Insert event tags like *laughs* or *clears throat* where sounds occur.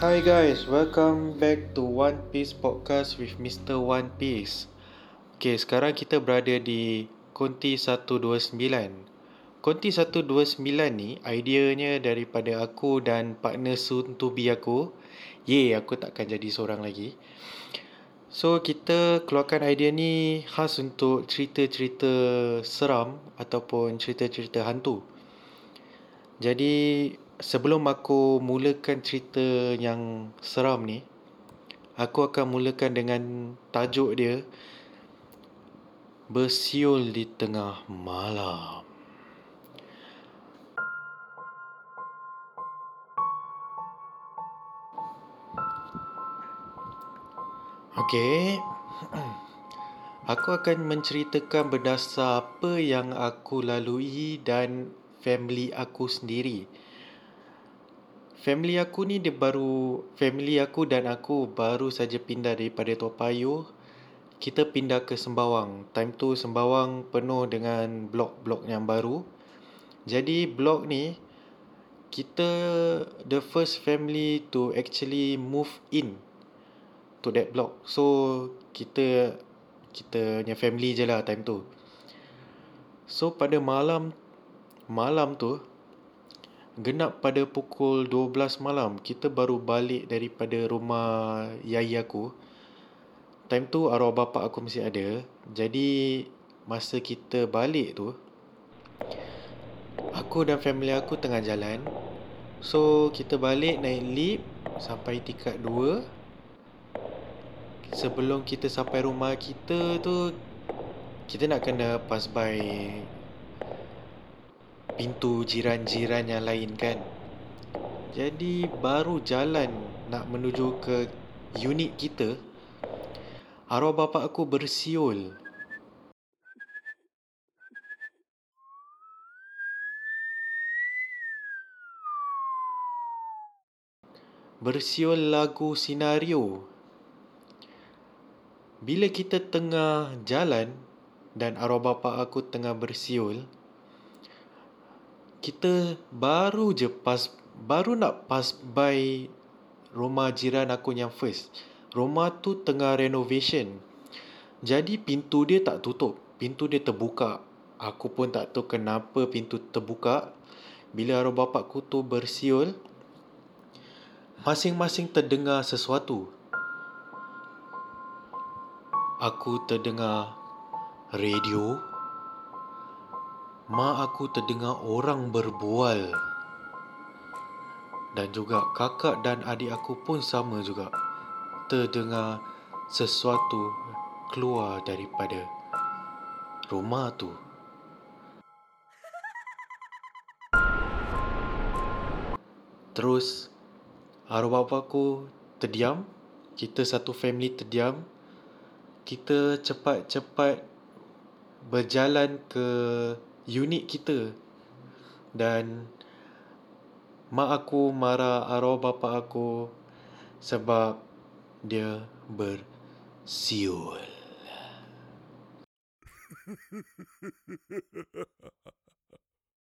Hi guys, welcome back to One Piece Podcast with Mr. One Piece. Okay, sekarang kita berada di Konti 129. Konti 129 ni ideanya daripada aku dan partner soon to be aku. Ye, aku takkan jadi seorang lagi. So, kita keluarkan idea ni khas untuk cerita-cerita seram ataupun cerita-cerita hantu. Jadi, sebelum aku mulakan cerita yang seram ni, aku akan mulakan dengan tajuk dia Bersiul di tengah malam. Okey. *clears throat* Aku akan menceritakan berdasar apa yang aku lalui dan family aku sendiri. Family aku ni dia baru family aku dan aku baru saja pindah daripada Toa Payoh. Kita pindah ke Sembawang. Time tu Sembawang penuh dengan blok-blok yang baru. Jadi blok ni kita the first family to actually move in to that block. So kita kita punya family je lah time tu. So pada malam malam tu genap pada pukul 12 malam kita baru balik daripada rumah yai aku. Time tu arwah bapa aku masih ada. Jadi masa kita balik tu aku dan family aku tengah jalan. So kita balik naik lift sampai tingkat 2 sebelum kita sampai rumah kita tu kita nak kena pass by pintu jiran-jiran yang lain kan? Jadi baru jalan nak menuju ke unit kita arwah bapa aku bersiul. Bersiul lagu sinario. Bila kita tengah jalan dan arwah bapa aku tengah bersiul, kita baru je pas baru nak pass by rumah jiran aku yang first. Rumah tu tengah renovation. Jadi pintu dia tak tutup. Pintu dia terbuka. Aku pun tak tahu kenapa pintu terbuka. Bila arwah bapa aku tu bersiul, masing-masing terdengar sesuatu. Aku terdengar radio. Mak aku terdengar orang berbual. Dan juga kakak dan adik aku pun sama juga. Terdengar sesuatu keluar daripada rumah tu. Terus arwah bapaku terdiam. Kita satu family terdiam kita cepat-cepat berjalan ke unit kita dan mak aku marah arwah bapa aku sebab dia bersiul. *laughs*